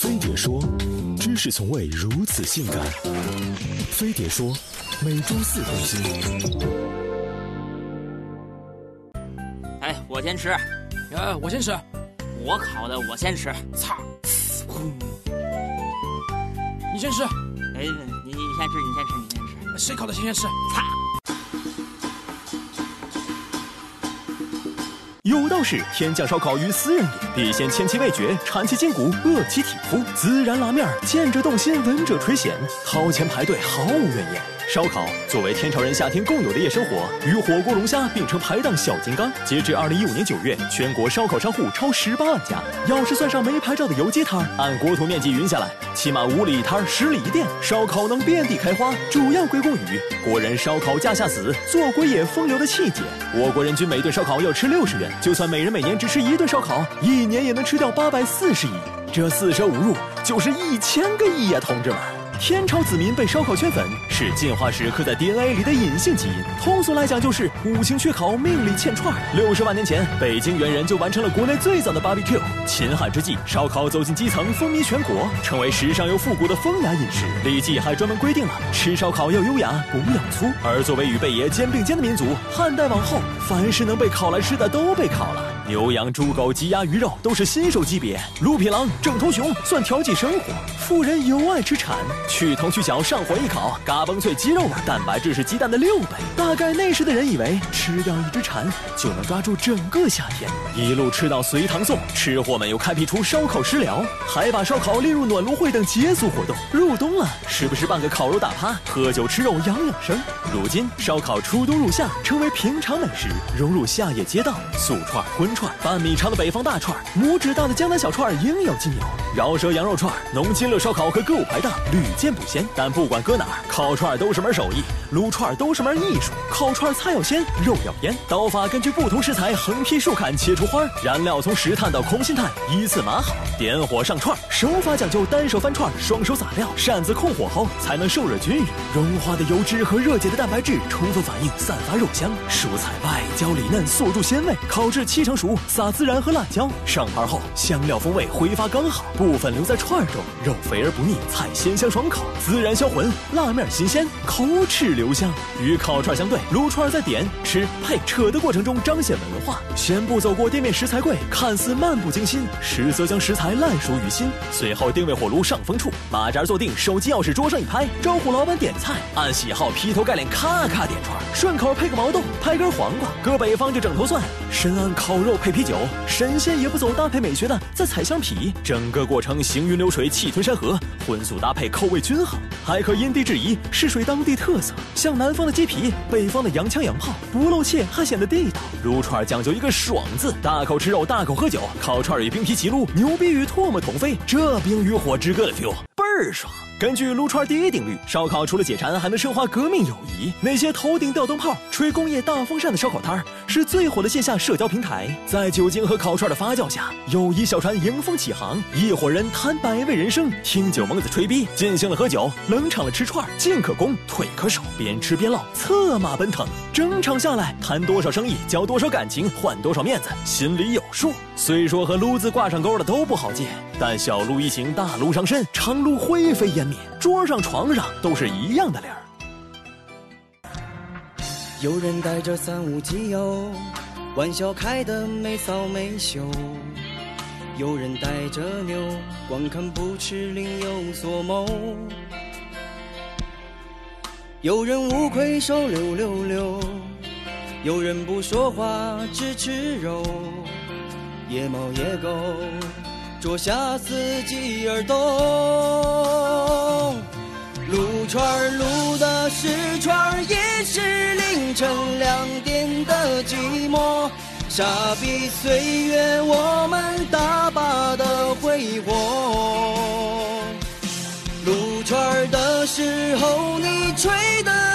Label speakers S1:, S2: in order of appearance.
S1: 飞碟说，知识从未如此性感。飞碟说，每周四更新。
S2: 哎，我先吃，
S3: 呃，我先吃。
S2: 我烤的我先吃。
S3: 擦！你先吃。
S2: 哎，你你先吃，你先吃，你先吃。
S3: 谁烤的先先吃？
S2: 擦！
S4: 有道是：天降烧烤于斯人也，必先牵其味觉，馋其筋骨，饿其体肤。孜然拉面，见者动心，闻者垂涎，掏钱排队毫无怨言。烧烤作为天朝人夏天共有的夜生活，与火锅、龙虾并称排档小金刚。截至二零一五年九月，全国烧烤商户超十八万家。要是算上没牌照的游街摊儿，按国土面积匀下来，起码五里一摊，十里一店，烧烤能遍地开花，主要归功于国人烧烤价下死，做鬼也风流的气节。我国人均每顿烧烤要吃六十元，就算每人每年只吃一顿烧烤，一年也能吃掉八百四十亿。这四舍五入就是一千个亿呀，同志们！天朝子民被烧烤圈粉，是进化史刻在 DNA 里的隐性基因。通俗来讲，就是五行缺烤，命里欠串。六十万年前，北京猿人就完成了国内最早的 barbecue。秦汉之际，烧烤走进基层，风靡全国，成为时尚又复古的风雅饮食。《礼记》还专门规定了吃烧烤要优雅，不要粗。而作为与贝爷肩并肩的民族，汉代往后，凡是能被烤来吃的都被烤了。牛羊猪狗鸡鸭鱼肉都是新手级别，鹿皮狼整头熊算调剂生活。富人尤爱吃蝉，去头去脚上火一烤，嘎嘣脆鸡肉味，蛋白质是鸡蛋的六倍。大概那时的人以为吃掉一只蝉就能抓住整个夏天，一路吃到隋唐宋，吃货们又开辟出烧烤食疗，还把烧烤列入暖炉会等节俗活动。入冬了，时不时办个烤肉大趴，喝酒吃肉养养生。如今烧烤出冬入夏，成为平常美食，融入夏夜街道，素串荤。串半米长的北方大串，拇指大的江南小串应有尽有。饶舌羊肉串，农亲乐烧烤和歌舞排档屡见不鲜。但不管搁哪儿，烤串都是门手艺，撸串都是门艺术。烤串菜要鲜，肉要腌，刀法根据不同食材横劈竖砍切出花燃料从石炭到空心炭依次码好，点火上串，手法讲究单手翻串，双手撒料，扇子控火后才能受热均匀。融化的油脂和热解的蛋白质充分反应，散发肉香。蔬菜外焦里嫩，锁住鲜味。烤至七成熟。撒孜然和辣椒，上盘后香料风味挥发刚好，部分留在串中，肉肥而不腻，菜鲜香爽口，孜然销魂，辣面新鲜，口齿留香。与烤串相对，撸串在点、吃、配、扯的过程中彰显文化。先步走过店面食材柜，看似漫不经心，实则将食材烂熟于心。随后定位火炉上风处，马扎坐定，手机钥匙桌上一拍，招呼老板点菜，按喜好劈头盖脸咔咔点串，顺口配个毛豆，拍根黄瓜，搁北方就整头蒜，深谙烤肉。配啤酒，神仙也不走搭配美学的，再踩香皮，整个过程行云流水，气吞山河，荤素搭配，口味均衡，还可因地制宜试水当地特色，像南方的鸡皮，北方的洋枪洋炮，不露怯还显得地道。撸串讲究一个爽字，大口吃肉，大口喝酒，烤串与冰皮齐撸，牛逼与唾沫同飞，这冰与火之歌的 feel 倍儿爽。根据撸串第一定律，烧烤除了解馋，还能升华革命友谊。那些头顶吊灯泡、吹工业大风扇的烧烤摊儿，是最火的线下社交平台。在酒精和烤串的发酵下，友谊小船迎风起航，一伙人谈百味人生，听酒蒙子吹逼，尽兴了喝酒，冷场了吃串，进可攻，退可守，边吃边唠，策马奔腾。整场下来，谈多少生意，交多少感情，换多少面子，心里有数。虽说和撸子挂上钩的都不好见，但小撸怡情，大撸伤身，长撸灰飞烟灭，桌上床上都是一样的理儿。
S5: 有人带着三五基友，玩笑开得没臊没羞；有人带着牛，光看不吃另有所谋。有人无愧手溜溜溜，有人不说话只吃肉。野猫野狗，啄下四季儿冬。撸串儿撸的是串儿，也是凌晨两点的寂寞。傻逼岁月，我们大把的挥霍。撸串儿的时候，你吹的。